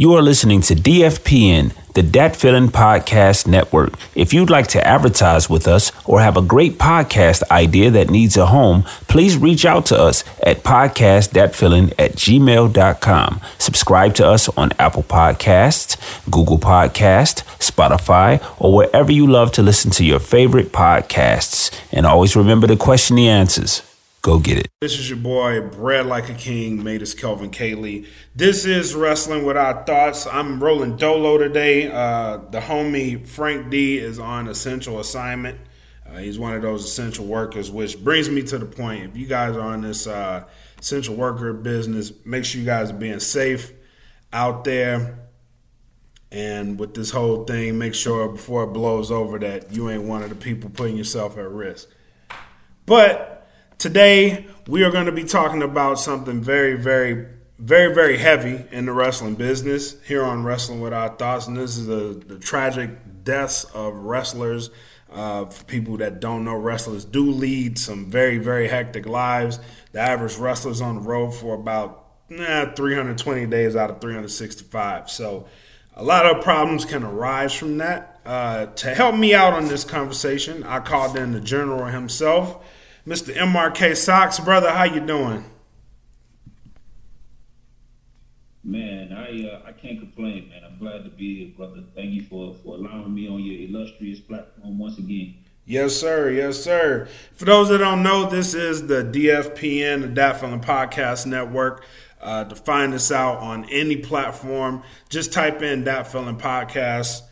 You are listening to DFPN, the Dat Feeling Podcast Network. If you'd like to advertise with us or have a great podcast idea that needs a home, please reach out to us at podcastdatfeeling at gmail.com. Subscribe to us on Apple Podcasts, Google Podcast, Spotify, or wherever you love to listen to your favorite podcasts. And always remember to question the answers. Go get it. This is your boy, Bred Like a King, made us Kelvin Cayley. This is Wrestling Without Thoughts. I'm rolling Dolo today. Uh, the homie Frank Dee is on essential assignment. Uh, he's one of those essential workers, which brings me to the point. If you guys are on this uh, essential worker business, make sure you guys are being safe out there. And with this whole thing, make sure before it blows over that you ain't one of the people putting yourself at risk. But Today, we are going to be talking about something very, very, very, very heavy in the wrestling business here on Wrestling Without Thoughts. And this is the, the tragic deaths of wrestlers. Uh, for people that don't know, wrestlers do lead some very, very hectic lives. The average wrestler's on the road for about eh, 320 days out of 365. So, a lot of problems can arise from that. Uh, to help me out on this conversation, I called in the general himself. Mr. MRK SX, brother, how you doing? Man, I uh, I can't complain, man. I'm glad to be here, brother. Thank you for, for allowing me on your illustrious platform once again. Yes, sir. Yes, sir. For those that don't know, this is the DFPN, the Dat Podcast Network. Uh, to find us out on any platform, just type in Dat Feeling Podcast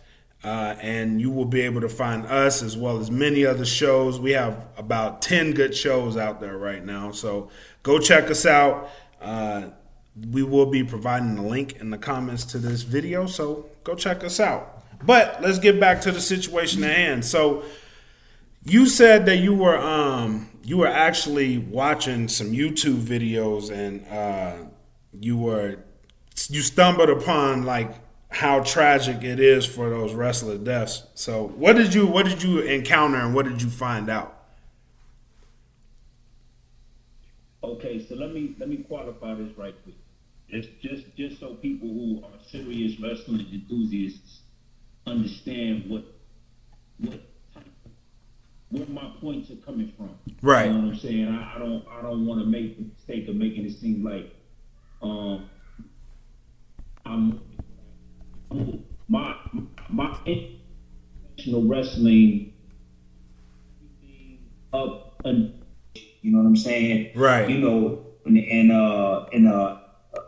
uh, and you will be able to find us as well as many other shows. We have about 10 good shows out there right now. So go check us out. Uh, we will be providing a link in the comments to this video. So go check us out. But let's get back to the situation at hand. So you said that you were um, you were actually watching some YouTube videos and uh, you were you stumbled upon like how tragic it is for those wrestler deaths. So, what did you what did you encounter and what did you find out? Okay, so let me let me qualify this right quick. Just just just so people who are serious wrestling enthusiasts understand what what where my points are coming from. Right. You know what I'm saying? I, I don't I don't want to make the mistake of making it seem like um I'm my my international wrestling up and you know what I'm saying? Right. You know, and and uh and uh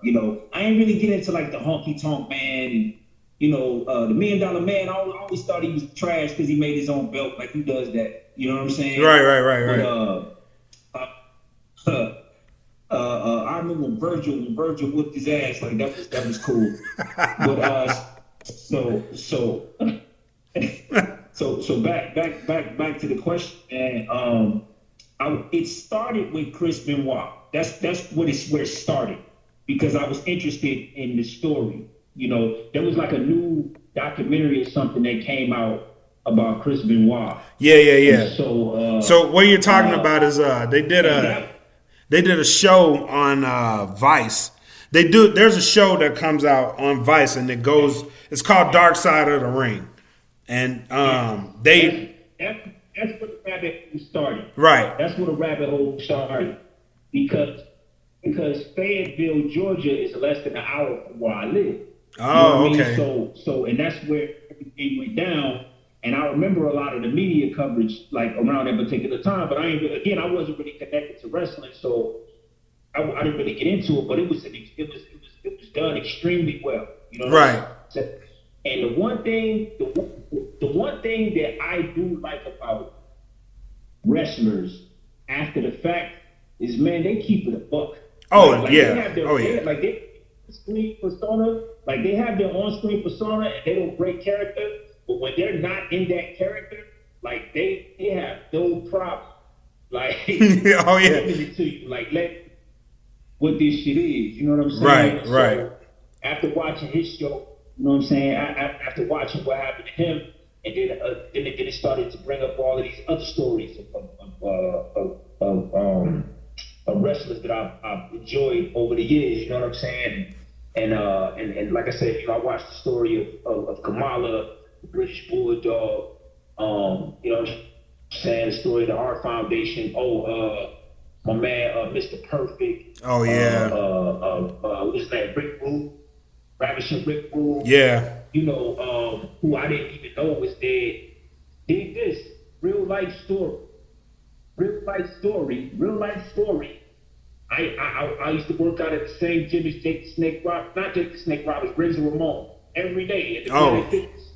you know, I ain't really get into like the honky tonk man and you know, uh, the million dollar man, I always thought he was trash because he made his own belt. Like, who does that? You know what I'm saying? Right, right, right, right. But, uh, uh, uh, uh, I remember Virgil, Virgil whipped his ass, like that was that was cool. but uh, so so so so back back back back to the question, and um, I, it started with Chris Benoit. That's that's what it's where it started because I was interested in the story. You know, there was like a new documentary or something that came out about Chris Benoit. Yeah, yeah, yeah. And so, uh, so what you're talking uh, about is uh, they did a they did a show on uh, Vice. They do. There's a show that comes out on Vice, and it goes. It's called Dark Side of the Ring, and um, they. That's, that's where the rabbit hole started. Right. That's where the rabbit hole started, because because Fayetteville, Georgia, is less than an hour from where I live. Oh, you know okay. I mean? So so, and that's where everything went down. And I remember a lot of the media coverage like around that particular time, but I ain't again I wasn't really connected to wrestling, so I, I didn't really get into it. But it was it was it was it was done extremely well. You know, right? And the one thing the the one thing that I do like about wrestlers after the fact is man they keep it a buck. Oh like, like yeah, their, oh yeah. Like they screen persona, like they have their on-screen persona and they don't break character but when they're not in that character, like they they have no problem. Like oh yeah, it to you. Like let what this shit is. You know what I'm saying? Right, so right. After watching his show, you know what I'm saying? I, I, after watching what happened to him, and then uh, then, it, then it started to bring up all of these other stories of of, uh, of, of um of wrestlers that I've, I've enjoyed over the years. You know what I'm saying? and uh, and, and like I said, you know, I watched the story of, of, of Kamala, British Bulldog. Um, you know, what I'm saying the story of the Hart Foundation. Oh, uh, my man, uh, Mr. Perfect. Oh yeah. Uh, uh, uh, uh what's that? Rick Rude, Ravishing Rick Rude. Yeah. You know, um, who I didn't even know was dead. Did this real life story, real life story, real life story. I, I I used to work out at the same gym as Jake the Snake Rob, not Jake the Snake Roberts, Razor Ramon, every day at the oh. Fitness.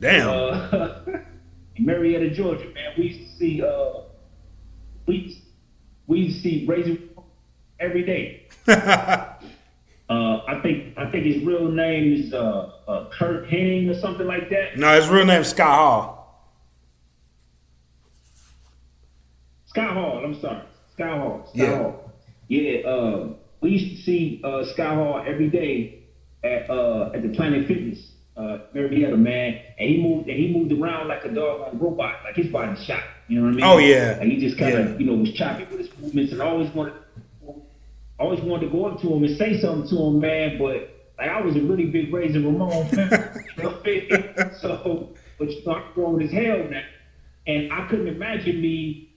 Damn. Uh, Marietta, Georgia, man. We used to see uh, we we used to see Razor every day. uh, I think I think his real name is uh, uh, Kurt Hennig or something like that. No, his real name is Scott Hall. Scott Hall. I'm sorry, Scott Hall. Scott Yeah. Hall. Yeah. Uh, we used to see uh, Scott Hall every day at uh, at the Planet Fitness. Uh, Marietta, man, and he moved and he moved around like a dog on a robot, like his body shot. You know what I mean? Oh, yeah. Like he just kind of Yeah. you know was choppy with his movements and always wanted always wanted to go up to him and say something to him, man. But like I was a really big Razor Ramon fan, you know what I mean? so but you know I'm grown as hell now, and I couldn't imagine me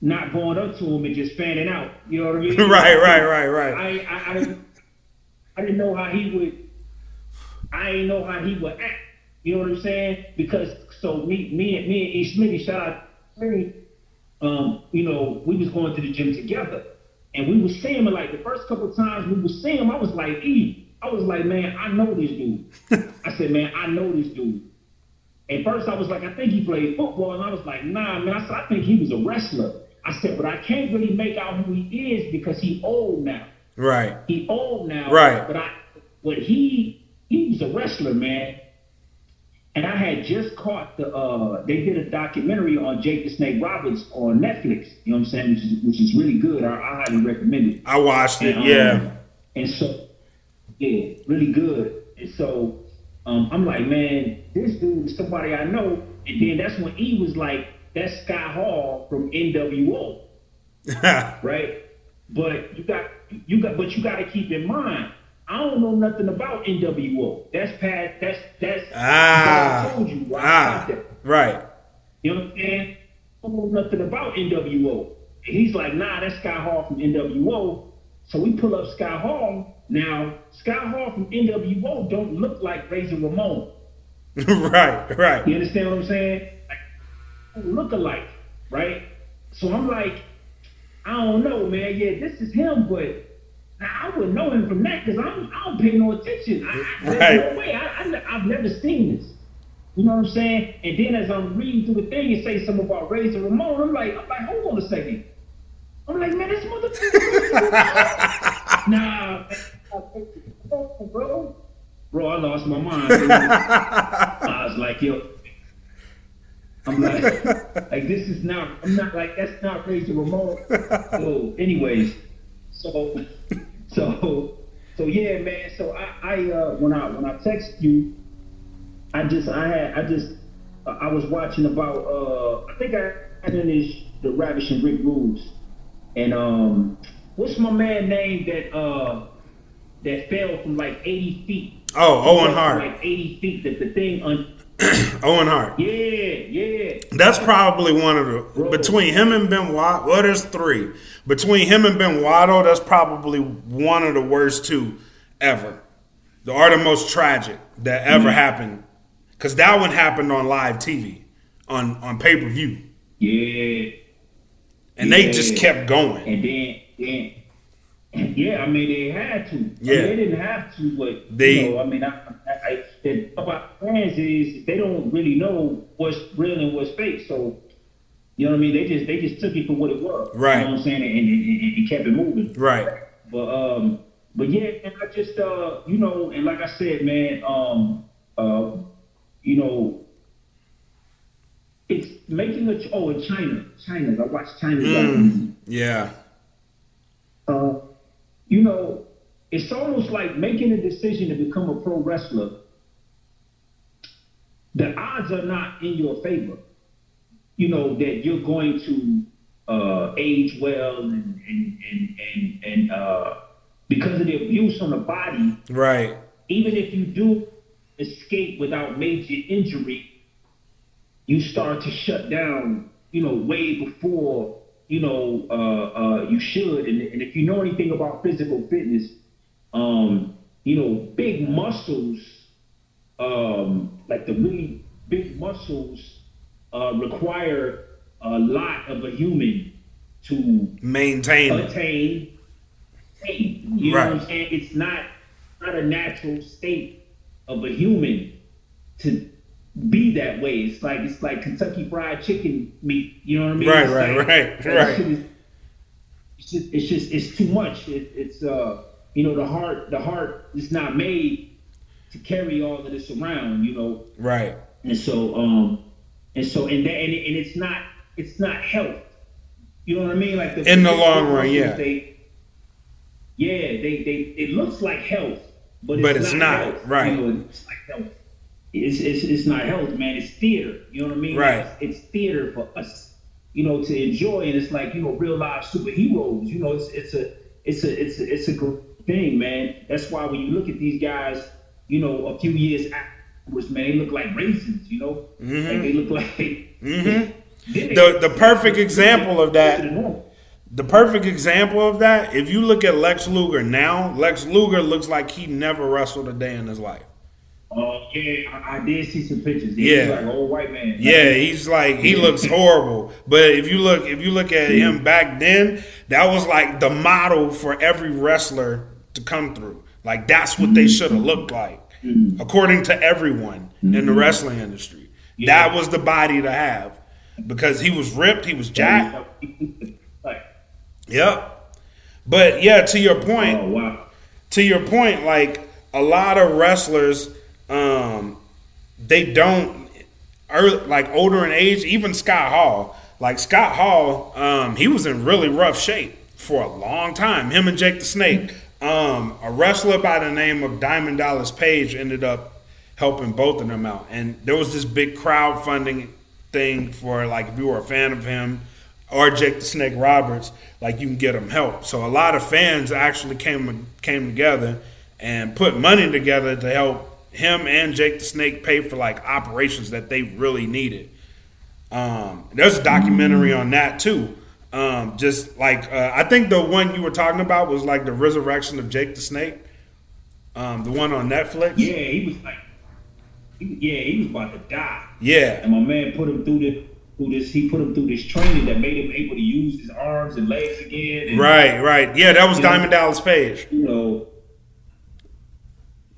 not going up to him and just fanning out. You know what I mean? right, right, right, right. I, I, I, I didn't know how he would. I didn't know how he would act. You know what I'm saying? Because so me, me and me and E. Smitty, shout out Smitty, um, you know, we was going to the gym together, and we was seeing him like the first couple of times we was seeing him. I was like, E, I was like, man, I know this dude. I said, man, I know this dude. At first, I was like, I think he played football, and I was like, nah, man. I said, I think he was a wrestler. I said, but I can't really make out who he is because he old now. Right. He old now. Right. But I, but he he was a wrestler, man. And I had just caught the uh they did a documentary on Jake the Snake Roberts on Netflix. You know what I'm saying? Which is, which is really good. I, I highly recommend it. I watched it. And, um, Yeah. And so, yeah, really good. And so, um, I'm like, man, this dude is somebody I know. And then that's when E was like, that's Scott Hall from NWO, right? But you got, you got, but you got to keep in mind, I don't know nothing about NWO. That's past. That's that's. ah. I told you. Right? Ah. Right. You know what I'm saying? I don't know nothing about NWO. And he's like, nah, that's Scott Hall from NWO. So we pull up Scott Hall. Now, Scott Hall from NWO don't look like Razor Ramon. right. Right. You understand what I'm saying? Like, look alike, right? So I'm like, I don't know, man. Yeah, this is him, but I wouldn't know him from that because I don't pay no attention. I, Right. no way. I, I, I've never seen this. You know what I'm saying? And then as I'm reading through the thing, it say something about Razor Ramon. I'm like, I'm like, hold on a second. I'm like, man, this motherfucker. nah, bro. Bro, I lost my mind. I was like, yo. I'm like, like this is not. I'm not like that's not Razor Ramon. So, anyways, so, so, so yeah, man. So I, I, uh, when I when I text you, I just I had I just uh, I was watching about uh I think I had in this the Ravishing Rick Rude and um what's my man name that uh that fell from like 80 feet Oh, Owen Hart. like 80 feet that the thing un- Owen Hart. yeah yeah That's probably one of the Bro. between him and Benoit. Well, there's three between him and Benoit. That's probably one of the worst two ever, the or the most tragic that Mm-hmm. ever happened. Because that one happened on live TV, on on pay per view, yeah and they just kept going. and then then yeah I mean they had to I mean, Yeah. they didn't have to but They- you know I mean I, I, I the about fans is they don't really know what's real and what's fake so you know what I mean they just they just took it for what it was Right. you know what I'm saying and, and, and, and kept it moving Right. But um, but yeah, and I just uh, you know, and like I said, man, um, uh, you know, it's making a oh in Chyna, Chyna. I watched Chyna. Mm, yeah. Uh, you know, it's almost like making a decision to become a pro wrestler. The odds are not in your favor. You know that you're going to uh, age well and and and and, and uh, because of the abuse on the body, Right. even if you do escape without major injury, you start to shut down, you know, way before, you know, uh, uh, you should. And, and if you know anything about physical fitness, um, you know, big muscles, um, like the really big muscles, uh, require a lot of a human to Maintain attain. You know Right. what I'm saying? It's not not a natural state of a human to be that way. It's like it's like Kentucky Fried Chicken meat. You know what I mean? Right, It's right, like- right, right. is- It's just, it's just, it's too much. It, it's, uh, you know, the heart, the heart is not made to carry all of this around. You know, Right. and so, um, and so, and that, and, and it's not, it's not health. You know what I mean? Like the In the long run, yeah. They, yeah, they, they, it looks like health, but it's But it's not, health. right. You know, it's like health. It's, it's, it's not health, man. It's theater. You know what I mean? Right. It's, it's theater for us, you know, to enjoy, and it's like you know, real life superheroes. You know, it's it's a it's a it's a, it's a good thing, man. That's why when you look at these guys, you know, a few years afterwards, man, they look like raisins. You know, like they look like. Mm-hmm. The the perfect example of that The perfect example of that, if you look at Lex Luger now, Lex Luger looks like he never wrestled a day in his life. Oh yeah, I, I did see some pictures. He Yeah. like old white man. Yeah, he's like he looks horrible. But if you look if you look at him back then, that was like the model for every wrestler to come through. Like that's what they should have mm-hmm. looked like, mm-hmm. according to everyone in the mm-hmm. wrestling industry. That was the body to have because he was ripped, he was jacked. Yep. But yeah, to your oh, point, oh wow. to your point, like a lot of wrestlers, um, they don't, like older in age, even Scott Hall. Like Scott Hall, um, he was in really rough shape for a long time. Him and Jake the Snake. Um, a wrestler by the name of Diamond Dallas Page ended up helping both of them out. And there was this big crowdfunding thing for like if you were a fan of him or Jake the Snake Roberts, like you can get them help. So a lot of fans actually came came together and put money together to help him and Jake the Snake pay for like operations that they really needed. Um, there's a documentary on that too. Um, just like uh, I think the one you were talking about was like the resurrection of Jake the Snake. Um, the one on Netflix. Yeah, he was like, he, yeah, he was about to die. Yeah. And my man put him through the through this. He put him through this training that made him able to use his arms and legs again. And, Right, right. Yeah, that was You know- Diamond Dallas Page. You know.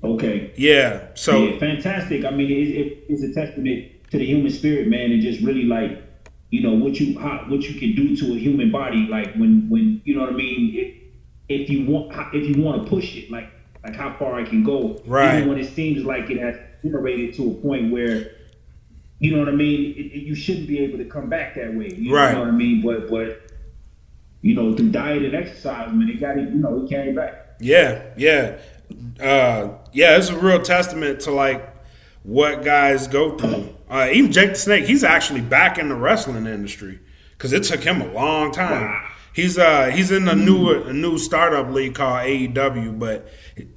Okay. Yeah. So yeah, fantastic. I mean, it, it, it's a testament to the human spirit, man, and just really like, you know, what you how, what you can do to a human body. Like when when you know what I mean. If, if you want if you want to push it, like like how far I can go, Right. Even when it seems like it has generated to a point where, you know what I mean, it, it- you shouldn't be able to come back that way. You Right. know what I mean? But but. You know, through diet and exercise, man, he got it. You know, he came back. Yeah, yeah, uh, yeah. It's a real testament to like what guys go through. Uh, even Jake the Snake, he's actually back in the wrestling industry because it took him a long time. Wow. He's uh he's in a new a new startup league called AEW, but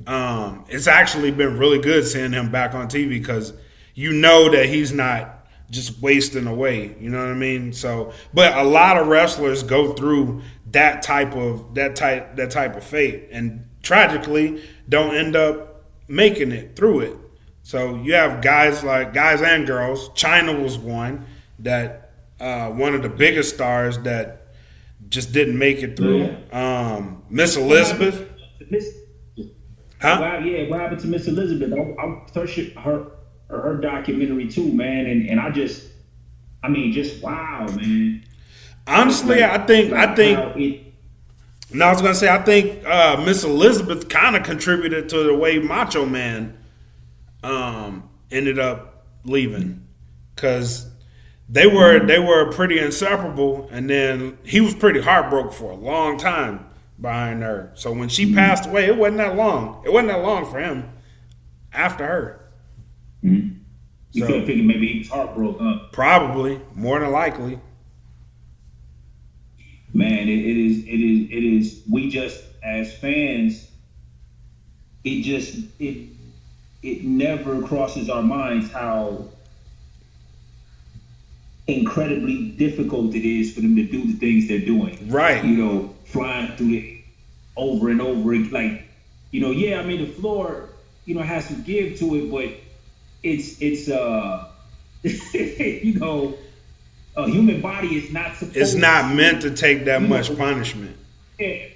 um, it's actually been really good seeing him back on TV because you know that he's not just wasting away. You know what I mean? So, but a lot of wrestlers go through that type of that type that type of fate, and tragically don't end up making it through it. So you have guys like guys and girls. Chyna was one that uh, one of the biggest stars that just didn't make it through. Um, Miss Elizabeth, Miss, huh? Wow, yeah, what happened to Miss Elizabeth? I, I searched her, her her documentary too, man, and, and I just, I mean, just wow, man. Honestly, I think I think it, No, I was gonna say I think uh, Miss Elizabeth kind of contributed to the way Macho Man um, ended up leaving because they were they were pretty inseparable, and then he was pretty heartbroken for a long time behind her. So when she passed away, it wasn't that long. It wasn't that long for him after her. you So- could have figured maybe he was heartbroken. Huh? Probably more than likely. Man, it, it is, it is, it is. We just as fans it just it it never crosses our minds how incredibly difficult it is for them to do the things they're doing. Right. You know, flying through it over and over. Like, you know, yeah, I mean the floor, you know, has some give to it, but it's it's uh you know a human body is not supposed It's not meant to take that much punishment. Yeah.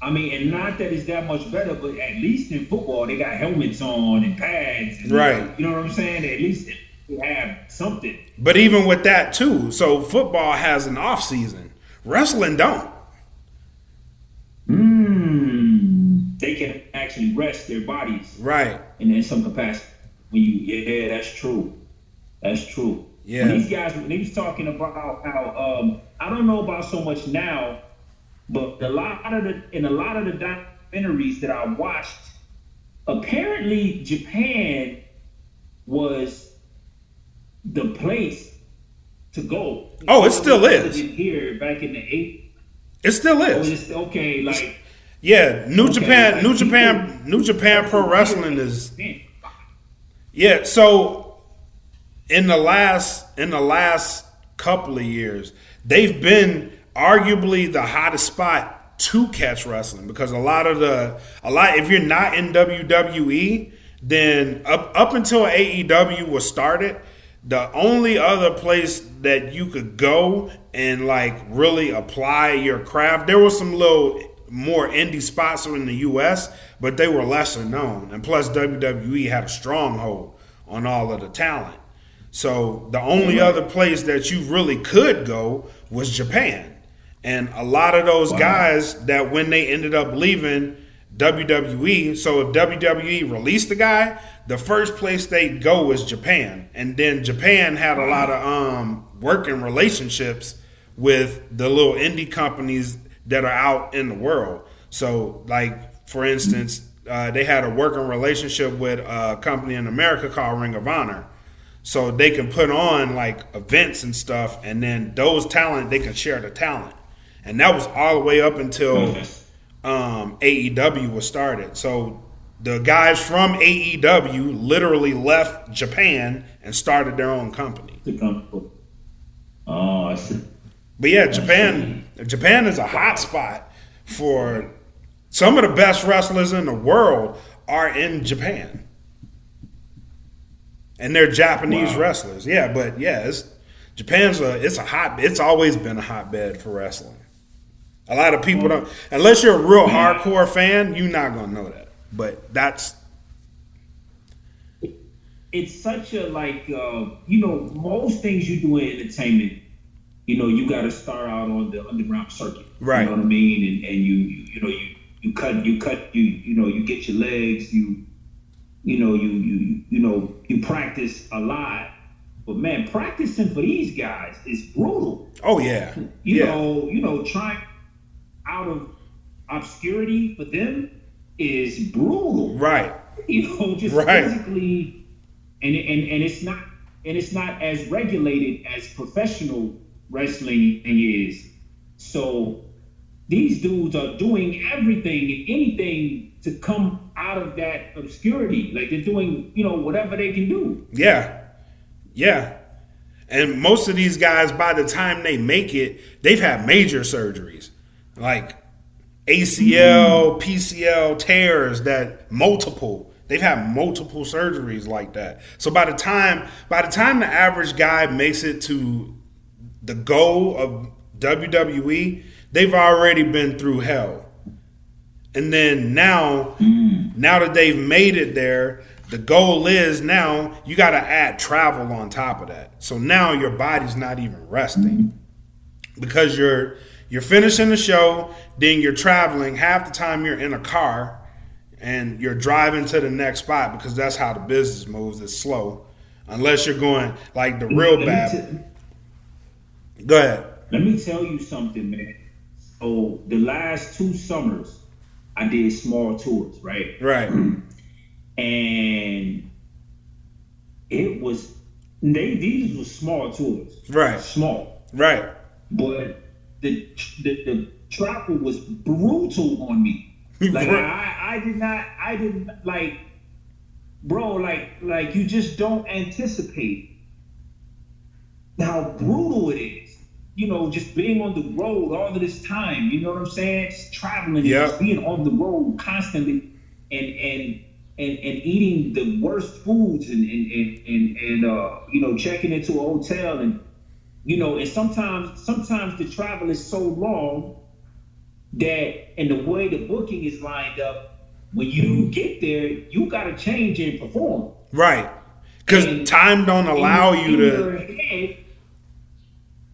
I mean, and not that it's that much better, but at least in football they got helmets on and pads. And, Right. You know what I'm saying? At least they have something. But even with that too, so football has an off season. Wrestling don't. Mm, they can actually rest their bodies Right. in, in some capacity. When you, yeah, that's true. That's true. Yeah. When these guys, when they was talking about how, um, I don't know about so much now, but a lot of the in a lot of the documentaries that I watched, apparently Japan was the place to go. Oh, it still is. Here back in the eight. It still Oh, is. it's okay. Like Yeah, New Okay, Japan, like New people- Japan, New Japan Pro Wrestling is Yeah, so in the last in the last couple of years, they've been arguably the hottest spot to catch wrestling because a lot of the a lot if you're not in WWE, then up up until AEW was started, the only other place that you could go and like really apply your craft, there was some little more indie spots in the US, but they were lesser known. And plus WWE had a stronghold on all of the talent. So the only other place that you really could go was Japan. And a lot of those guys that when they ended up leaving WWE, so if WWE released the guy, the first place they'd go was Japan. And then Japan had a lot of um, working relationships with the little indie companies that are out in the world. So, like for instance, uh, they had a working relationship with a company in America called Ring of Honor. So they can put on like events and stuff, and then those talent they can share the talent, and that was all the way up until um, AEW was started. So the guys from AEW literally left Japan and started their own company. Oh, I see. But yeah, Japan Japan is a hot spot for some of the best wrestlers in the world are in Japan. And they're Japanese Wow. wrestlers. Yeah, but yeah, it's Japan's a it's a hot it's always been a hotbed for wrestling. A lot of people don't unless you're a real hardcore fan, you're not gonna know that. But that's it's such a like uh, you know most things you do in entertainment you know you got to start out on the underground circuit Right. you know what i mean and, and you, you you know you you cut you cut you you know you get your legs you you know you you you know you practice a lot but man practicing for these guys is brutal oh yeah. you yeah. know you know trying out of obscurity for them is brutal Right. you know, just Right. physically, and and and it's not and it's not as regulated as professional wrestling is. So these dudes are doing everything and anything to come out of that obscurity. Like they're doing, you know, whatever they can do. Yeah. Yeah. And most of these guys, by the time they make it, they've had major surgeries like ACL, PCL tears that multiple. They've had multiple surgeries like that. So by the time by the time the average guy makes it to the goal of WWE, they've already been through hell. And then now, hmm. now that they've made it there, the goal is now you got to add travel on top of that. So now your body's not even resting hmm. because you're you're finishing the show, then you're traveling. Half the time you're in a car and you're driving to the next spot because that's how the business moves. It's slow, unless you're going like the real bad. t- Go ahead. Let me tell you something, man. So the last two summers, I did small tours, right? Right. and it was they these were small tours, Right. small, Right. but the the, the travel was brutal on me. Like I, I did not, I didn't like, bro. Like, like you just don't anticipate how brutal it is. You know, just being on the road all of this time. You know what I'm saying? Just traveling, Yep. just being on the road constantly, and and and, and eating the worst foods, and and and and, and uh, you know, checking into a hotel, and you know, and sometimes sometimes the travel is so long that and the way the booking is lined up, when you get there, you got to change and perform. Right. Because And- time don't allow you to. Head,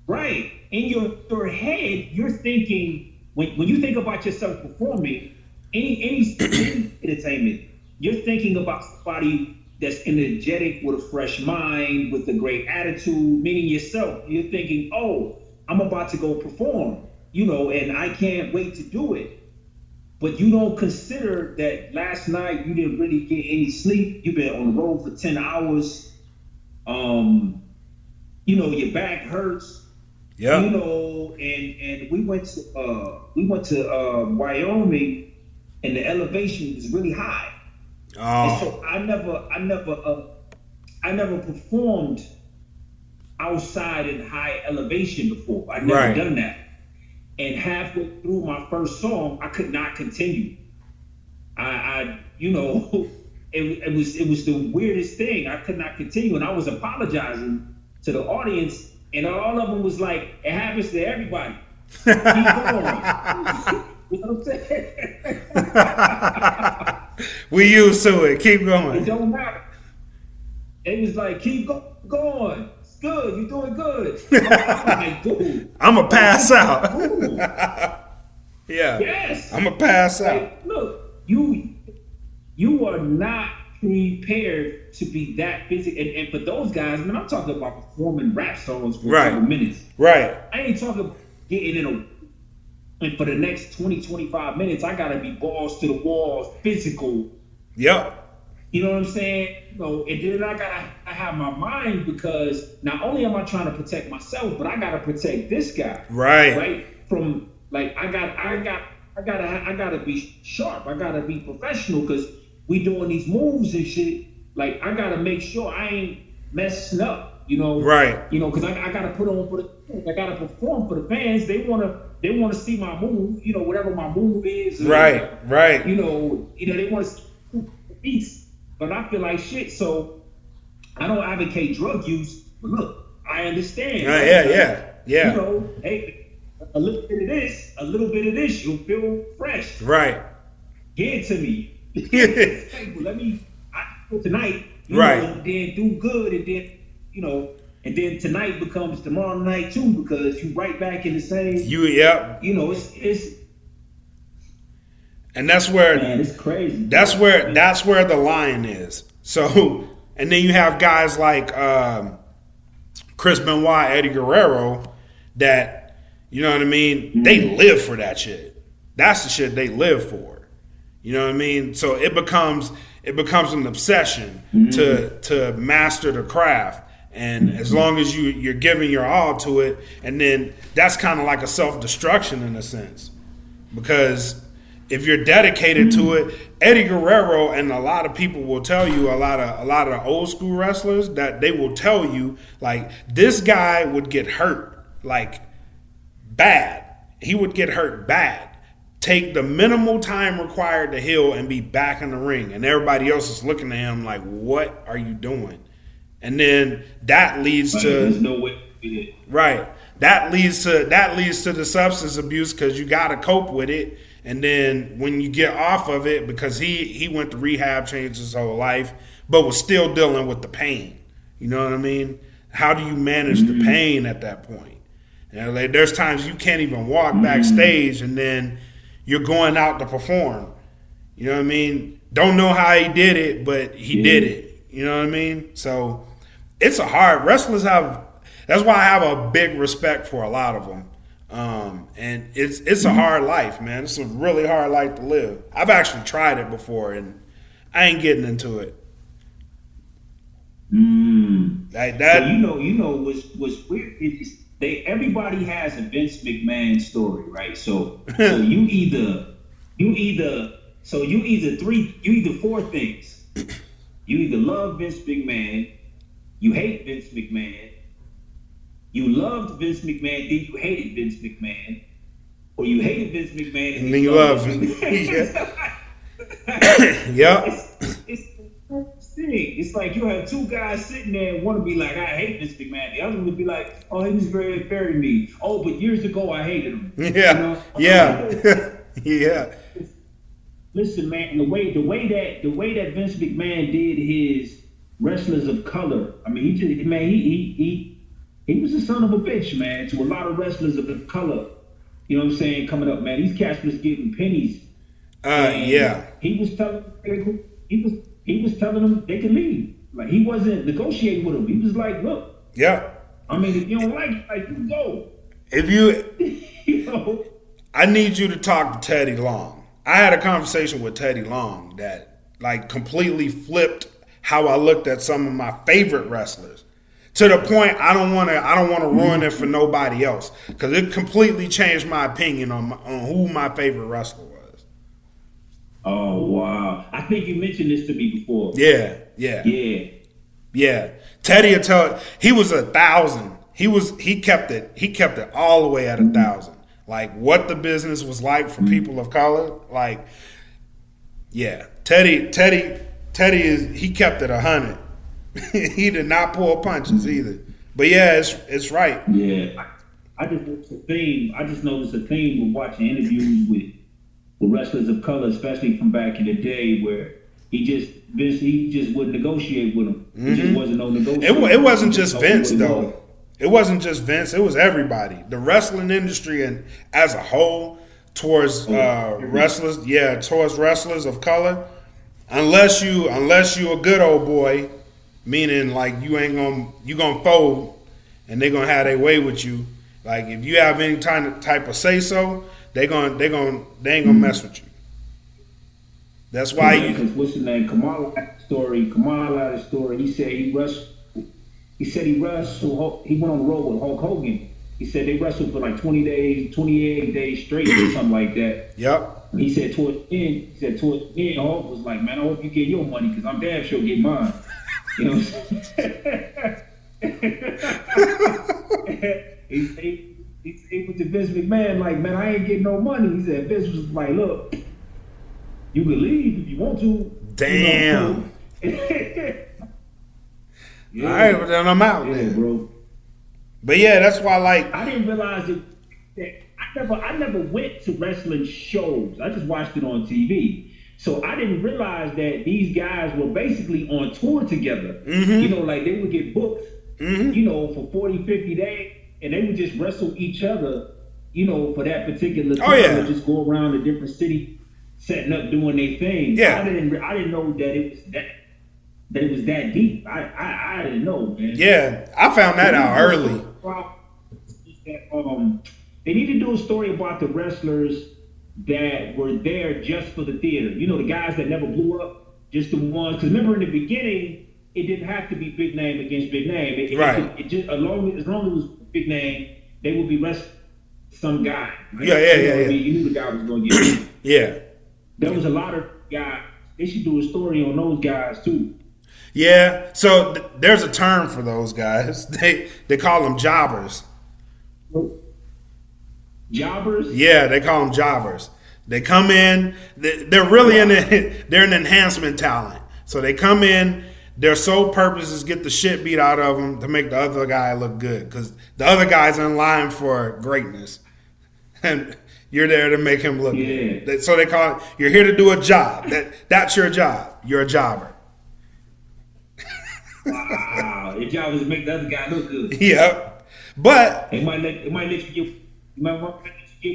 right. In your, your head, you're thinking, when, when you think about yourself performing, any, any, entertainment, you're thinking about somebody that's energetic with a fresh mind, with a great attitude, meaning yourself. You're thinking, oh, I'm about to go perform, you know, and I can't wait to do it. But you don't consider that last night you didn't really get any sleep. You've been on the road for 10 hours. Um, you know, your back hurts. You know, and and we went to uh we went to uh Wyoming and the elevation is really high. And Oh, so I never I never uh I never performed outside in high elevation before. I've never Right. done that. And halfway through my first song, I could not continue. I, I you know, it, it was it was the weirdest thing. I could not continue, and I was apologizing to the audience, and all of them was like, "It happens to everybody." Keep going. you know what I'm saying? we used to it. Keep going. It don't matter. It was like, keep go- going. It's good. You're doing good. I'm like. I'm going to pass out. Yeah. Yes. I'm going to pass out. Like, look, you you are not prepared to be that busy. And, and for those guys, I man, I'm talking about performing rap songs for Right. a couple minutes. Right. I ain't talking about getting in a and for the next 20, 25 minutes, I gotta be balls to the walls, physical, Yep. You know what I'm saying? You know, and then I gotta I have my mind because not only am I trying to protect myself, but I gotta protect this guy. Right. Right? From like I got I got I gotta I gotta be sharp. I gotta be professional because we doing these moves and shit. Like I gotta make sure I ain't messing up. You know. Right. You know, because I, I gotta put on for the I gotta perform for the fans. They wanna they wanna see my move. You know, whatever my move is. Right. Right. you know, you know, they want to peace, but I feel like shit. So I don't advocate drug use, but look, I understand. Yeah, yeah, yeah, yeah. You know, hey, a little bit of this, a little bit of this, you'll feel fresh. Right. Give it to me. Hey, well, let me I, tonight. You Right. Know, then do good, and then you know, and then tonight becomes tomorrow night too because you right back in the same. You, yep. You know, it's it's And that's where man, it's crazy. That's where that's where the line is. So, and then you have guys like um, Chris Benoit, Eddie Guerrero, that you know what I mean. They live for that shit. That's the shit they live for. You know what I mean. So it becomes it becomes an obsession to mm-hmm. to master the craft. And as mm-hmm. long as you you're giving your all to it, and then that's kind of like a self destruction in a sense because if you're dedicated to mm-hmm. it, Eddie Guerrero and a lot of people will tell you a lot of a lot of the old school wrestlers that they will tell you like this guy would get hurt like bad. He would get hurt bad. Take the minimal time required to heal and be back in the ring, and everybody else is looking at him like, "What are you doing?" And then that leads to no way. to do it. Right. That leads to that leads to the substance abuse because you got to cope with it, and then when you get off of it, because he he went to rehab, changed his whole life, but was still dealing with the pain. You know what I mean? How do you manage the mm-hmm. pain at that point? You know, like, there's times you can't even walk mm-hmm. backstage, and then you're going out to perform. You know what I mean? Don't know how he did it, but he did it. You know what I mean? So it's a hard wrestlers have. That's why I have a big respect for a lot of them. Um, and it's it's a hard life, man. It's a really hard life to live. I've actually tried it before, and I ain't getting into it. Like So that. you know, you know, what's what's weird is they everybody has a Vince McMahon story, right? So so you either you either so you either three you either four things. You either love Vince McMahon, you hate Vince McMahon, you loved Vince McMahon, then you hated Vince McMahon, or you hated Vince McMahon and then you love him. yep. It's, it's thing. It's like you have two guys sitting there and one to be like, I hate Vince McMahon. The other one would be like, Oh, he was very fair to me. Oh, but years ago I hated him. Yeah. You know? Yeah. yeah. Listen, man, the way the way that the way that Vince McMahon did his wrestlers of color. I mean, he just man, he he he, he was a son of a bitch, man, to a lot of wrestlers of color. You know what I'm saying? Coming up, man, these cats was getting pennies. Uh, And yeah. He was telling he was he was telling them they could leave. Like he wasn't negotiating with them. He was like, look, Yeah. I mean, if you don't like it, like you go. If you, you know. I need you to talk to Teddy Long. I had a conversation with Teddy Long that like completely flipped how I looked at some of my favorite wrestlers. To the point I don't want to I don't want to ruin it for nobody else because it completely changed my opinion on my, on who my favorite wrestler was. Oh wow! I think you mentioned this to me before. Yeah, yeah, Yeah. yeah. Teddy tell he was a thousand. He was he kept it he kept it all the way at a mm-hmm. thousand. Like what the business was like for mm-hmm. people of color. Like yeah, Teddy Teddy Teddy is he kept it a hundred. he did not pull punches mm-hmm. either. But yeah, it's it's right. Yeah, I, I just noticed a theme. I just noticed a theme with watching interviews with with wrestlers of color, especially from back in the day, where he just Vince he just wouldn't negotiate with them. It just wasn't no negotiation. wa- it wasn't just Vince him though. It wasn't just Vince. It was everybody. The wrestling industry and as a whole towards uh, wrestlers, yeah, towards wrestlers of color. Unless you, unless you a good old boy, meaning like you ain't gonna you gonna fold, and they gonna have their way with you. Like if you have any type of say so, they gonna they gonna they ain't gonna mess with you. That's why Yeah, you 'cause what's his name? Kamala story. Kamala story. He said he wrestled. He said he wrestled. He went on the road with Hulk Hogan. He said they wrestled for like 20 days, 28 days straight, or something like that. Yep. He said towards the end, he said towards the end, Hulk was like, "Man, I hope you get your money because I'm damn sure get mine." You know. What I'm saying? he, he, he, went to Vince McMahon like, "Man, I ain't getting no money." He said Vince was like, "Look, you can leave if you want to." Damn. You know? yeah, All right, but then I'm out yeah, then. bro. But yeah, that's why like I didn't realize it. That I never, I never went to wrestling shows. I just watched it on TV. So I didn't realize that these guys were basically on tour together. Mm-hmm. You know, like they would get booked, mm-hmm. you know, for 40, 50 days, and they would just wrestle each other, you know, for that particular time. Oh, yeah. just go around a different city, setting up, doing their thing. Yeah. I didn't, I didn't know that it was that, that it was that deep. I, I, I didn't know, man. yeah, I found that out early. Um, they need to do a story about the wrestlers that were there just for the theater. You know, the guys that never blew up, just the ones. Because remember, in the beginning, it didn't have to be big name against big name. It, Right. It, it just as long as long as it was big name, they would be wrestling some guy. right? Yeah, yeah, yeah, yeah. You knew the guy was going to get. Yeah. there was a lot of guys. They should do a story on those guys too. Yeah. So th- there's a term for those guys. They they call them jobbers. Jobbers. Yeah, they call them jobbers. They come in. they- They're really in. A, they're an enhancement talent. So they come in. Their sole purpose is get the shit beat out of them to make the other guy look good because the other guy's in line for greatness, and you're there to make him look Yeah. good. So they call it. You're here to do a job. That that's your job. You're a jobber. Wow, your job is to make the other guy look good. Yep. But It might let it might let you get you might,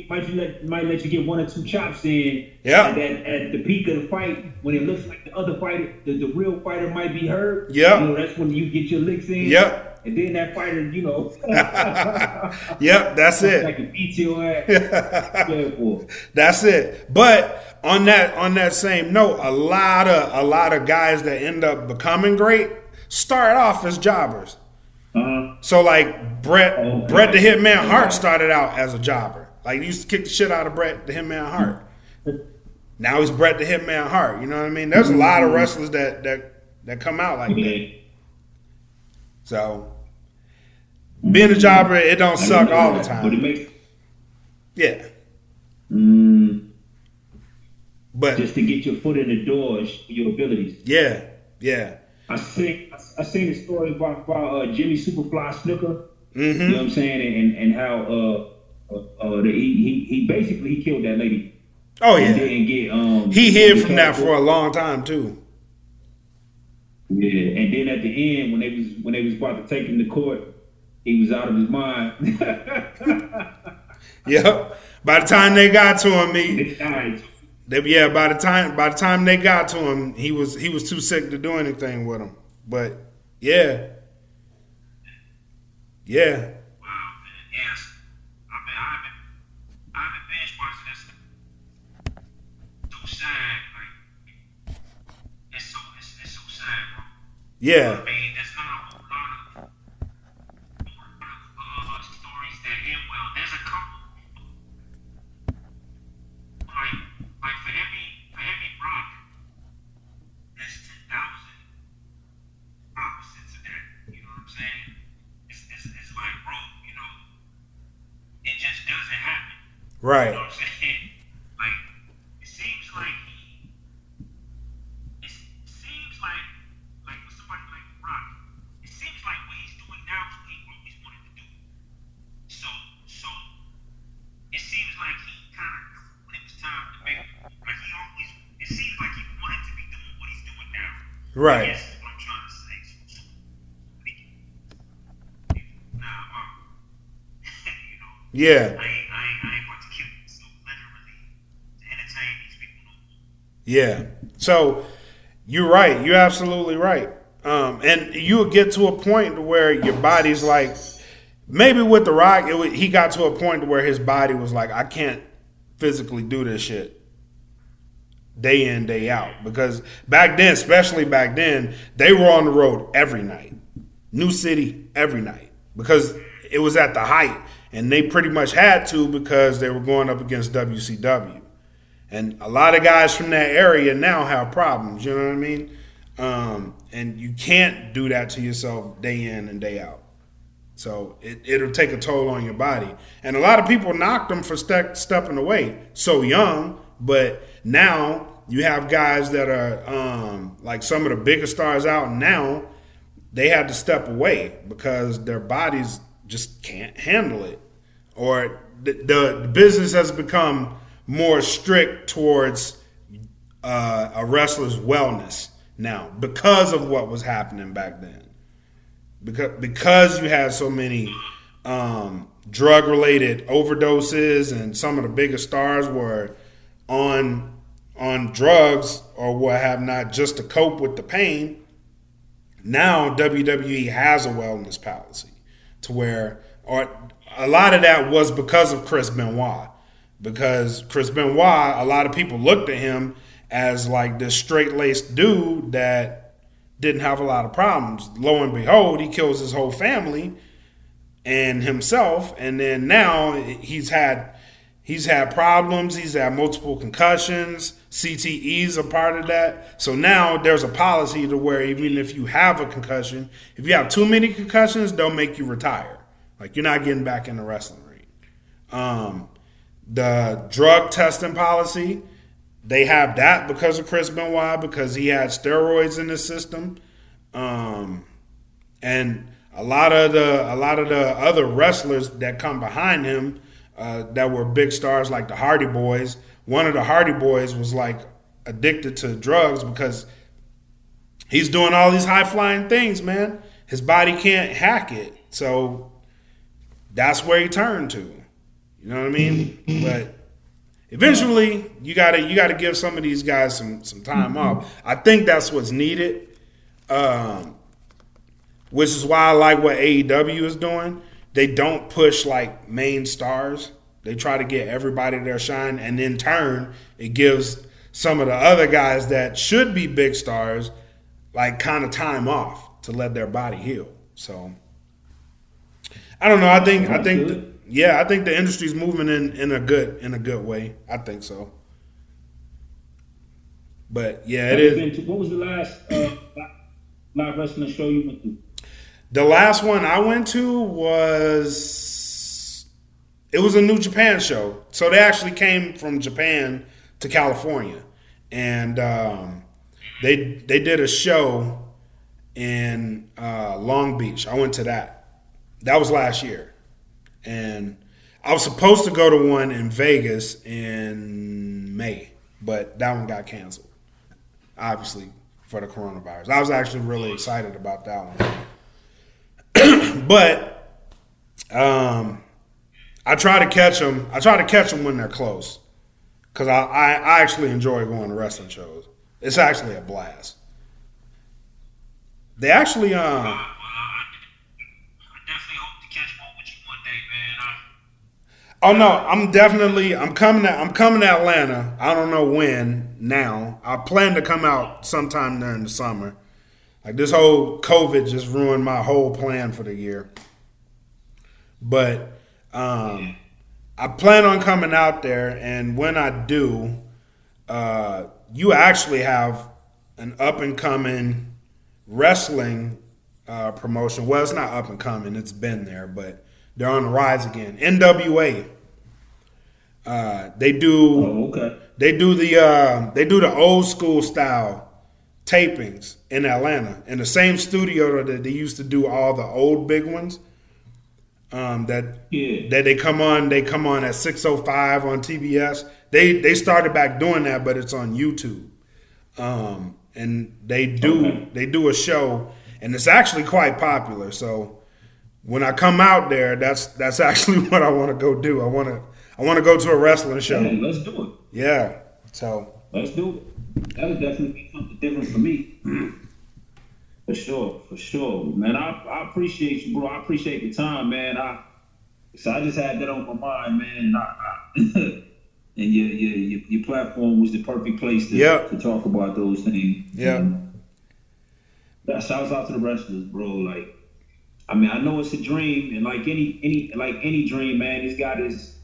might you let might let you get one or two chops in. Yeah. At, at the peak of the fight, when it looks like the other fighter, the, the real fighter might be hurt. Yeah. You know, that's when you get your licks in. Yep. And then that fighter, you know, yep, that's it. like a beat your ass. That's it. But on that on that same note, a lot of a lot of guys that end up becoming great start off as jobbers. Uh-huh. So like Bret Okay. Bret the Hitman Hart started out as a jobber. Like he used to kick the shit out of Bret the Hitman Hart. Now he's Bret the Hitman Hart. You know what I mean? There's a lot of wrestlers that that that come out like that. So being a jobber, it don't suck all the time. Yeah. Mm, But just to get your foot in the door, your abilities. yeah, yeah. I seen I seen a story about, about uh, Jimmy Superfly Snuka. hmm You know what I'm saying, and and how uh, uh, uh the, he, he he basically he killed that lady. Oh yeah. didn't get um. He hid from that for a long time too. Yeah, and then at the end, when they was when they was about to take him to court, he was out of his mind. Yep. By the time they got to him, he He. They, yeah, by the time by the time they got to him, he was he was too sick to do anything with him. But yeah, yeah, Wow, man. Yes. I've been, I've been, I've been binge watching this. So sad. Like, it's so, it's, it's so sad, bro. yeah, I mean, there's not a whole lot of, whole lot of uh, stories that end well. There's a couple. Like, like for every, for every rock, there's 10,000 opposites of that. You know what I'm saying? It's, it's, it's like, bro, you know, it just doesn't happen. You right, know what I'm saying? Like, it seems like he, it seems like, like with somebody like Rock, it seems like what he's doing now is what he always wanted to do. So, so, it seems like he kind of, when it was time to make, like he always, it seems like he wanted to be doing what he's doing now. I right, guess is what I'm trying to say. So, so, nah, um, you know, yeah, I I I ain't to kill myself literally to these people no yeah. So you're right. You're absolutely right. Um, and you would get to a point where your body's like, maybe with the Rock, it would, he got to a point where his body was like, I can't physically do this shit. Day in day out. Because back then especially back then they were on the road every night. New city every night. Because it was at the height and they pretty much had to because they were going up against WCW and a lot of guys from that area now have problems you know what I mean? Um, and you can't do that to yourself day in and day out. So it, it'll take a toll on your body. And a lot of people knocked them for ste- stepping away so young, but now you have guys that are um, like some of the biggest stars out now, they had to step away because their bodies just can't handle it. Or the, the, business has become more strict towards uh, a wrestler's wellness now because of what was happening back then because because you had so many um, drug related overdoses and some of the biggest stars were on on drugs or what have not just to cope with the pain. Now WWE has a wellness policy to where or a lot of that was because of Chris Benoit because Chris Benoit a lot of people looked at him as like this straight laced dude that didn't have a lot of problems. Lo and behold, he kills his whole family and himself, and then now he's had he's had problems. He's had multiple concussions. CTE's a part of that. So now there's a policy to where even if you have a concussion, if you have too many concussions, they'll make you retire. Like you're not getting back in the wrestling ring. Um, the drug testing policy, they have that because of Chris Benoit because he had steroids in his system, um, and a lot of the a lot of the other wrestlers that come behind him uh, that were big stars like the Hardy Boyz. One of the Hardy Boyz was like addicted to drugs because he's doing all these high flying things, man. His body can't hack it, so that's where he turned to. You know what I mean? But eventually you gotta you gotta give some of these guys some some time off. I think that's what's needed. Um, which is why I like what AEW is doing. They don't push like main stars. They try to get everybody their shine, and in turn, it gives some of the other guys that should be big stars like kind of time off to let their body heal. So I don't know. I think I think Good. yeah, I think the industry's moving in in a good in a good way. I think so. But yeah, it been to- what was the last uh, live wrestling show you went to? The last one I went to was it was a New Japan show. So they actually came from Japan to California, and um, they they did a show in uh, Long Beach. I went to that. That was last year, and I was supposed to go to one in Vegas in May, but that one got canceled. Obviously for the coronavirus. I was actually really excited about that one but um, I try to catch them. I try to catch them when they're close, because I, I I actually enjoy going to wrestling shows. It's actually a blast. They actually um. Well, I, I definitely hope to catch one with you one day, man. I, Oh no, I'm definitely I'm coming to I'm coming to Atlanta. I don't know when now. I plan to come out sometime during the summer. Like this whole COVID just ruined my whole plan for the year. But um I plan on coming out there and when I do, uh you actually have an up and coming wrestling uh, promotion. Well, it's not up and coming; it's been there, but they're on the rise again. NWA. Uh, they do Oh, okay. they do the uh, they do the old school style tapings in Atlanta in the same studio that they used to do all the old big ones. Um, that Yeah. that they come on they come on at 605 on TBS. They they started back doing that, but it's on YouTube. Um, and they do Okay. they do a show, and it's actually quite popular. So when I come out there, that's that's actually what I want to go do. I want to I want to go to a wrestling show. Hey, let's do it. Yeah. So Let's do it. That would definitely be something different for me. For sure, for sure, man. I, I appreciate you, bro. I appreciate the time, man. I so I just had that on my mind, man. And, I, I, and your, your your your platform was the perfect place to, Yep. to talk about those things. Yeah. That shouts out to the wrestlers, bro. Like, I mean, I know it's a dream, and like any any like any dream, man, it's got his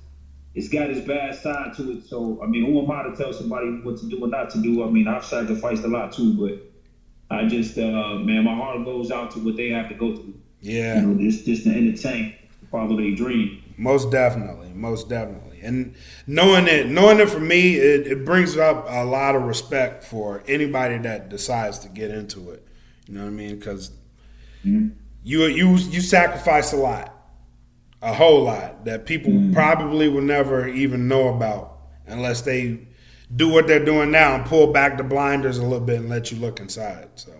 it's got his bad side to it. So I mean, who am I to tell somebody what to do or not to do? I mean, I've sacrificed a lot too, but I just uh man, my heart goes out to what they have to go through. yeah, You know, just just to entertain, follow their dream. most definitely, most definitely. And knowing it, knowing it for me, it, it brings up a lot of respect for anybody that decides to get into it. You know what I mean? Because you you you sacrifice a lot, a whole lot that people probably will never even know about unless they do what they're doing now and pull back the blinders a little bit and let you look inside. So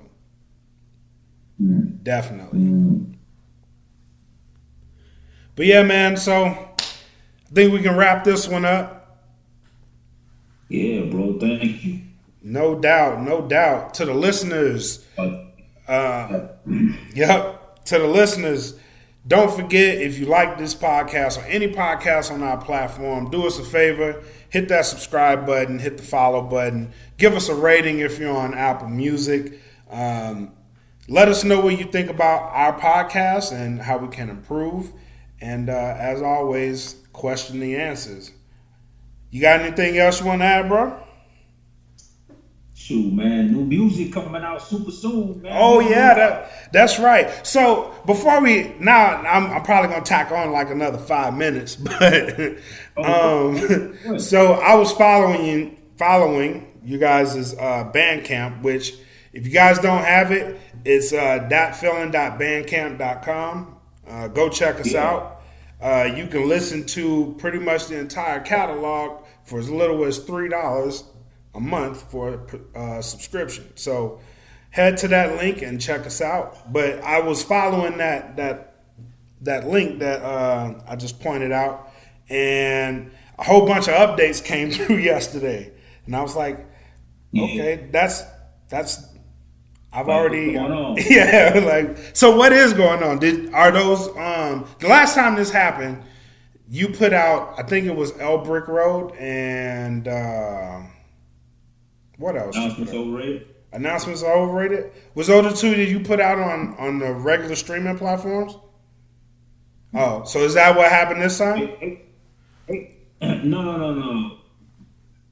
definitely. But yeah, man. So I think we can wrap this one up. Yeah, bro. Thank you. No doubt, no doubt. To the listeners, Uh, uh, yep. To the listeners, don't forget if you like this podcast or any podcast on our platform, do us a favor, hit that subscribe button, hit the follow button, give us a rating if you're on Apple Music. Um, let us know what you think about our podcast and how we can improve. And uh, as always, question the answers. You got anything else you want to add, bro? Shoot, man. New music coming out super soon, man. Oh yeah, that that's right. So before we now, I'm, I'm probably gonna tack on like another five minutes, but um, so I was following you, following you guys' uh, Bandcamp, which if you guys don't have it, it's uh, datfeelin.bandcamp.com. Uh, go check us Yeah. out. Uh, you can listen to pretty much the entire catalog for as little as three dollars a month for a uh, subscription. So head to that link and check us out. But I was following that that that link that uh, I just pointed out, and a whole bunch of updates came through yesterday, and I was like, okay, that's that's. I've Like, already, what's going on? yeah. Like, so what is going on? Did are those? Um, the last time this happened, you put out. I think it was El Brick Road and uh, what else? Announcements overrated. Announcements are overrated. Was those the two that you put out on on the regular streaming platforms? Oh, so is that what happened this time? No, no, no, no.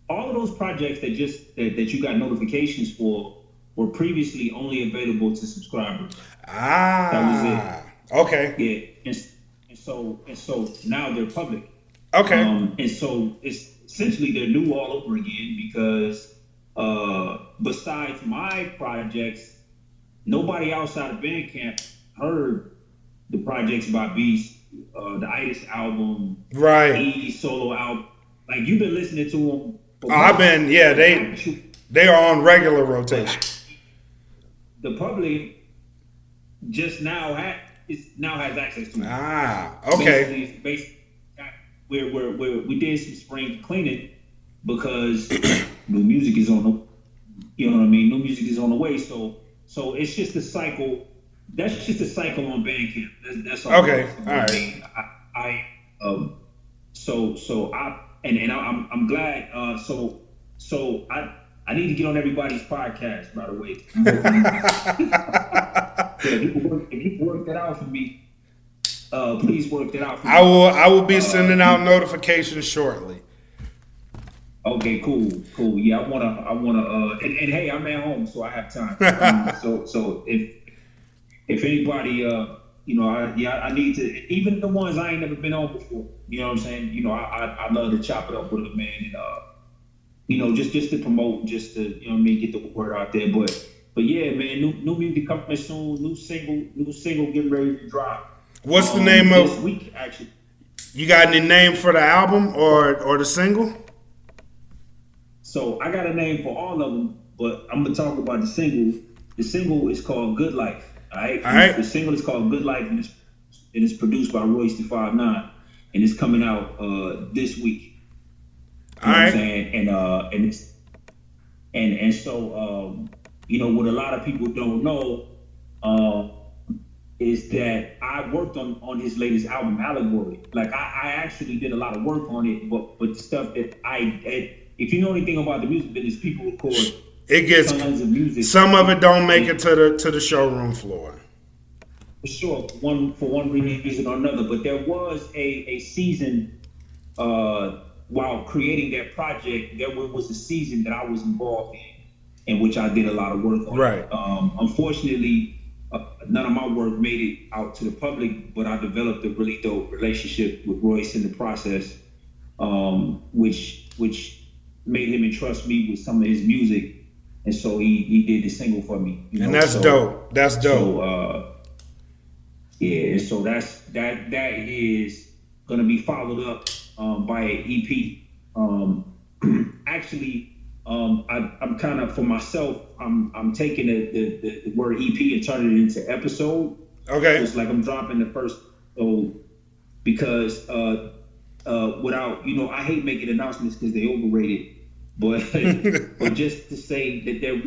all of those projects that just that, that you got notifications for were previously only available to subscribers. Ah, That was it. okay, Yeah, and, and so and so now they're public. okay, Um, and so it's essentially they're new all over again because uh, besides my projects, nobody outside of Bandcamp heard the projects by Beast, uh, the Itis album, right. E solo album. Like you've been listening to them. I've been, yeah, they they are on regular rotation. the public just now had is now has access to it. Ah, okay, Basically, basically we're, we're, we did some spring cleaning because new music is on the you know what I mean. New music is on the way, so so it's just a cycle. That's just a cycle on Bandcamp. That's, that's all. Okay, all right. I, I, um so so I and and I, I'm I'm glad. Uh, so so I I need to get on everybody's podcast. By the way, yeah, if you work, if you work that out for me, uh, please work that out for me. I will I will be sending out notifications shortly. Okay, cool, cool. Yeah, I wanna, I wanna, uh, and, and hey, I'm at home, so I have time. Um, so, so if if anybody, uh, you know, I yeah, I need to, even the ones I ain't never been on before. You know what I'm saying? You know, I I, I love to chop it up with a man, and uh, you know, just just to promote, just to you know, what I mean, get the word out there. But but yeah, man, new new music coming soon, new single, new single getting ready to drop. What's the Um, name this of? week? Actually, You got any name for the album or or the single? So I got a name for all of them, but I'm gonna talk about the single. The single is called "Good Life." All right. All right. The single is called "Good Life" and it's, it's produced by Royce da 5'9", and it's coming out uh, this week. You All know what I'm saying? And uh, and it's and and so um, you know what a lot of people don't know uh, is that I worked on on his latest album, Allegory. Like I, I actually did a lot of work on it, but but stuff that I it, if you know anything about the music business, people record It gets tons of music. some of it don't make it to the to the showroom floor. for sure, one for one reason or another. But there was a a season uh, while creating that project. There was a season that I was involved in, in which I did a lot of work on. Right. Um, unfortunately, uh, none of my work made it out to the public, but I developed a really dope relationship with Royce in the process, um, which which made him entrust me with some of his music. And so he, he did the single for me. you And that's so- dope. That's dope. so uh, yeah, so that's that that is gonna be followed up um, by an EP. Um, actually, um, I, I'm kind of for myself. I'm I'm taking the, the, the, word EP and turning it into episode. Okay. It's like I'm dropping the first so because uh, uh, without you know I hate making announcements because they overrated, but but just to say that there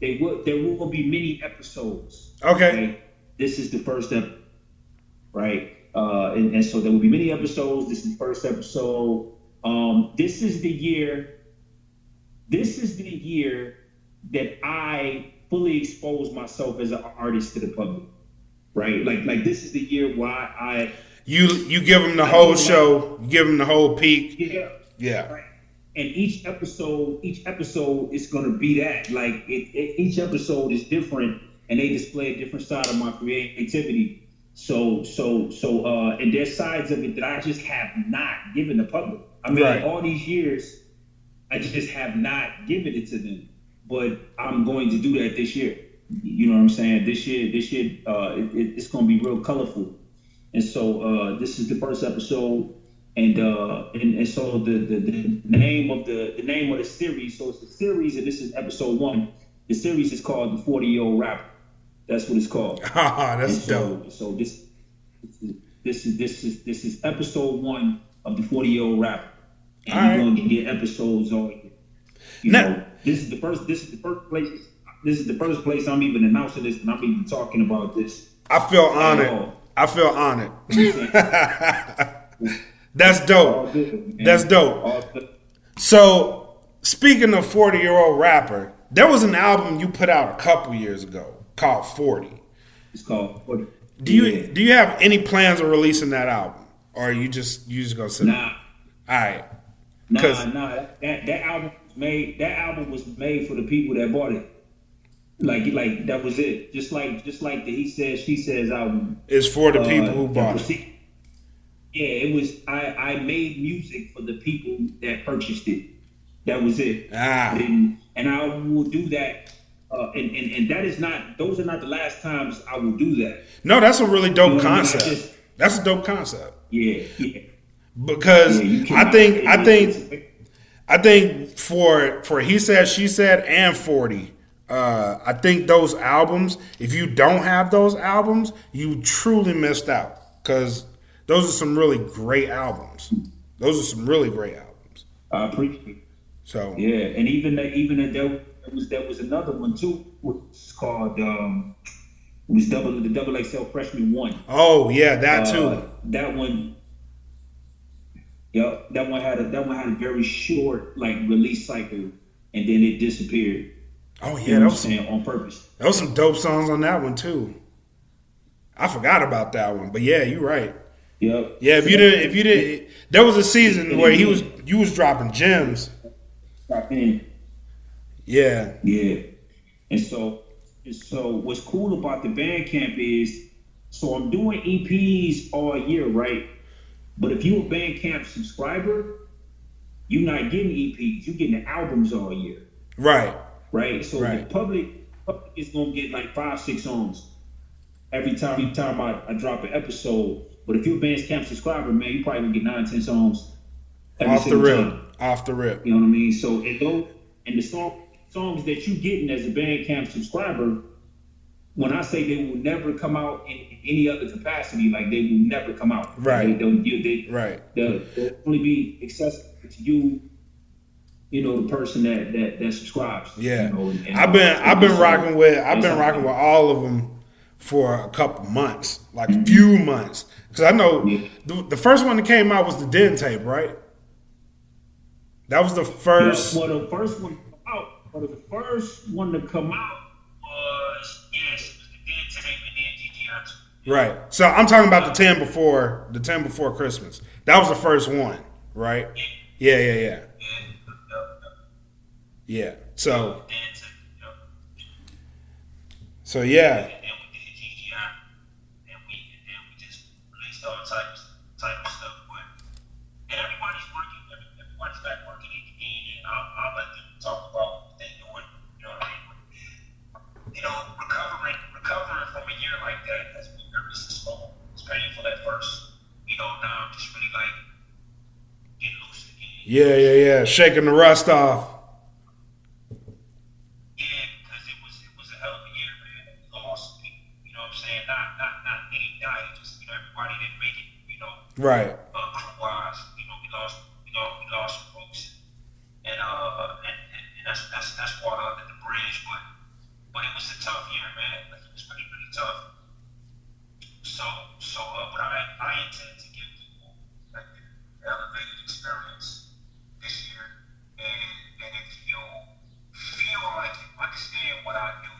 they will there will be many episodes. Okay. This is the first step, right? Uh, and, and so there will be many episodes. This is the first episode. Um, this is the year. This is the year that I fully expose myself as an artist to the public, right? Like, like this is the year where I, You you give them the whole show. You give them the whole peak. yeah, Yeah. Right. And each episode, each episode is going to be that. Like it, it, each episode is different, and they display a different side of my creativity. So, so, so, uh, and there's sides of it that I just have not given the public. I mean, Right. all these years, I just have not given it to them. But I'm going to do that this year. You know what I'm saying? This year, this year, uh, it, it, it's going to be real colorful. And so uh, this is the first episode, and uh, and, and so the, the, the name of the the name of the series. So it's a series, and this is episode one. The series is called the Forty Year Old Rapper. That's what it's called. Ah, And that's so, dope. so this this is this is this is episode one of the Forty Year Old Rapper, and All you're right. gonna get episodes on. You Now- know, this is the first. This is the first place. This is the first place I'm even announcing this, and I'm even talking about this. I feel honored. I feel honored. That's dope. That's dope. So, speaking of 40 year old rapper, there was an album you put out a couple years ago called 40. It's called. Forty. Do you Yeah. do you have any plans of releasing that album, or are you just you just gonna sit? Nah, All right. Nah, nah, that that album was made. That album was made for the people that bought it. Like, like that was it. Just like, just like the He Says She Says album. It's for the uh, people who bought it. Yeah, it was. I I made music for the people that purchased it. That was it. Ah. And and I will do that. Uh, and, and and that is not. Those are not the last times I will do that. No, that's a really dope You know what I mean? I concept. just- That's a dope concept Yeah, yeah. because yeah I think I think I think for for he said she said and forty. Uh, I think those albums, if you don't have those albums, you truly missed out because those are some really great albums. Those are some really great albums. I appreciate. it. So Yeah, and even that, even that, there was there was another one too, which is called um, it was double the double XL freshman one. oh yeah, that Uh, too. that one. Yep, that one had a that one had a very short like release cycle, and then it disappeared. Oh You yeah, know that was some, saying on purpose. that was some dope songs on that one too. I forgot about that one, but yeah, you're right. Yep. Yeah, if you didn't, if you didn't, there was a season where he was, you was dropping gems. Yeah, Yeah. And so, and so what's cool about the Bandcamp is, so I'm doing EPs all year, right? But if you're a Bandcamp subscriber, you're not getting EPs. You're getting the albums all year, right. right? So Right. the public, public is gonna get like five, six songs every time. Every time I, I drop an episode. But if you're a Bandcamp subscriber, man, you probably gonna get nine, ten songs. Off the rip, time. off the rip. You know what I mean? So and those and the song songs that you getting as a Bandcamp subscriber, when I say they will never come out in any other capacity, like they will never come out. Right. They don't they Right. they'll, they'll only be accessible to you, you know, the person that that, that subscribes. Yeah, You know, and- and- I've been, I've been rocking with, I've been rocking with all of them for a couple months, like a mm-hmm. few months, because I know Yeah. the, the first one that came out was the Den tape, right? That was the first. Yeah, well, the first one out, well, the first one to come out Was yes, it was the dead tape and then GGR two. Right. So I'm talking about the ten before the ten before Christmas. That was the first one, right? Yeah, yeah, yeah, Yeah, yeah. So, dead tape. Yep. so yeah, And then we did GGI, and we and then we just released all types type of stuff. But and everybody's working. every- Everybody's back working again, and I'll, I'll let them talk about what they're doing. You know what I mean? You know, recovering recovering from a year like that has been very slow. It's painful at first. You know, now I'm just really like getting loose again. Yeah, yeah, yeah. Shaking the rust off. Yeah, because it was it was a hell of a year, man. We lost people, you know what I'm saying? Not not not any died, just you know, everybody didn't make it, you know, Right. uh crew wise. You know, we lost we lost we lost some folks. And uh and, and, and that's that's that's water under the bridge, but but it was a tough year, man. Like it was pretty, pretty tough. So so uh but I I intend to give people like an elevated experience this year and and if you feel like you understand what I do,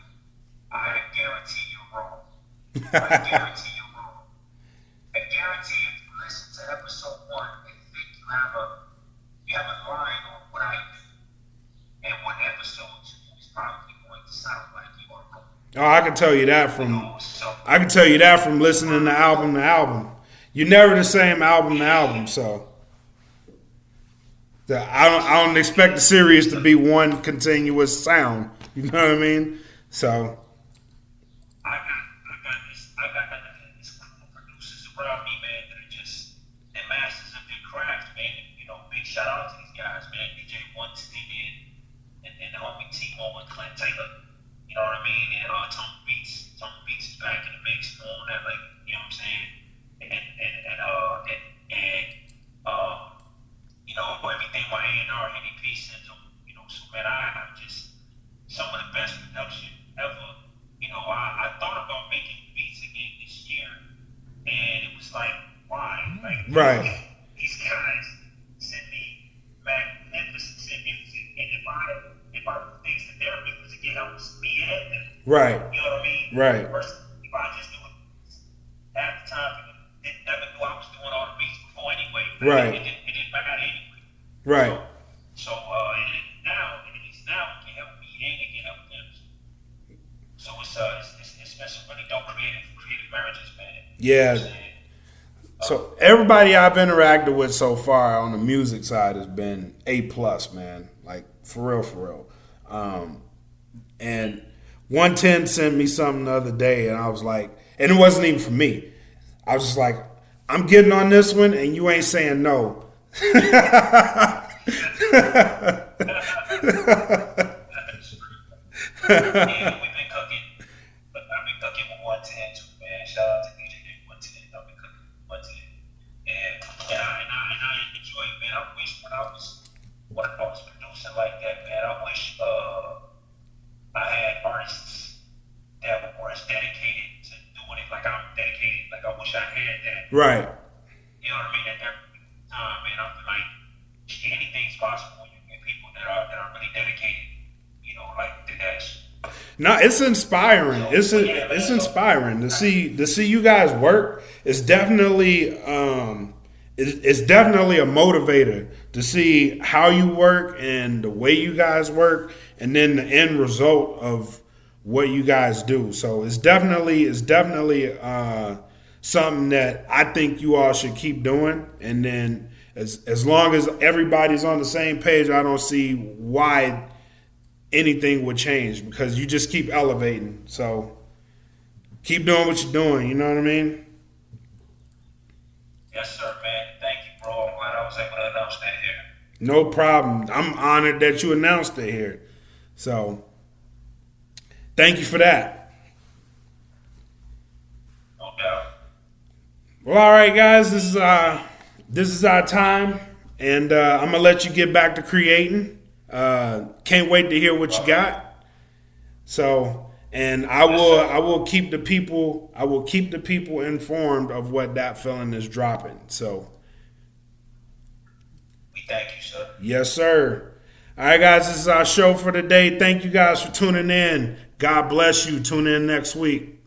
I guarantee you're wrong. I guarantee you're wrong. I guarantee if you listen to episode one and think you have a you have a line on what I do, and what episode two is probably going to sound like you. Oh, I can tell you that You from I can tell you that from listening to album to album. You're never the same album to album, so I don't I don't expect the series to be one continuous sound. You know what I mean? So I got I got this I got this crew of producers around me, man, that are just they're masters of their craft, man. And, you know, big shout out to these guys, man. DJ One Stevie and, and, and the homie Timo and Clint Taylor. You know what I mean? And uh Tone Beats. Tone Beats is back in the mix doing that, like, you know what I'm saying? And and, and uh and, and uh you know, everything my A and R Henny P sends them, you know, so man, I I'm just some of the best production ever. You know, I, I thought about making beats again this year, and it was like, why? Like, Right. These guys send me magnificent music, and if I if I do things to their music, it helps me and them. right, You know what I mean? Right. First, if I just do it half the time, people didn't never knew I was doing all the beats before anyway. but Right. It, didn't, it didn't matter anyway. Right. So, so uh, and now, and he's now we can help me. He ain't can help them. So it's uh, it's, it's, it's been some really dope creative creative marriages, man. Yeah. You know what I'm saying? So everybody I've interacted with so far on the music side has been A plus, man. Like for real, for real. Um, and 110 sent me something the other day, and I was like, and it wasn't even for me. I was just like, I'm getting on this one, and you ain't saying no. when I was producing like that, man, I wish uh, I had artists that were as dedicated to doing it like I'm dedicated. Like I wish I had that. Right. You know what I mean? At every time, man. I'm like, anything's possible when you get people that are that are really dedicated. You know, like to that. No, it's inspiring. It's it's inspiring to see to see you guys work. It's definitely um, it's definitely a motivator to see how you work and the way you guys work, and then the end result of what you guys do. So it's definitely it's definitely uh, something that I think you all should keep doing. And then as as long as everybody's on the same page, I don't see why anything would change because you just keep elevating. So keep doing what you're doing. You know what I mean? Yes, sir, No problem. I'm honored that you announced it here. So thank you for that. No doubt. Well, all right, guys. This is uh this is our time, and uh, I'm gonna let you get back to creating. Uh, can't wait to hear what you got. So, and I will I will keep the people I will keep the people informed of what Datfeelin is dropping. So, thank you, sir. yes, sir. All right, guys. This is our show for today. Thank you guys for tuning in. God bless you. Tune in next week.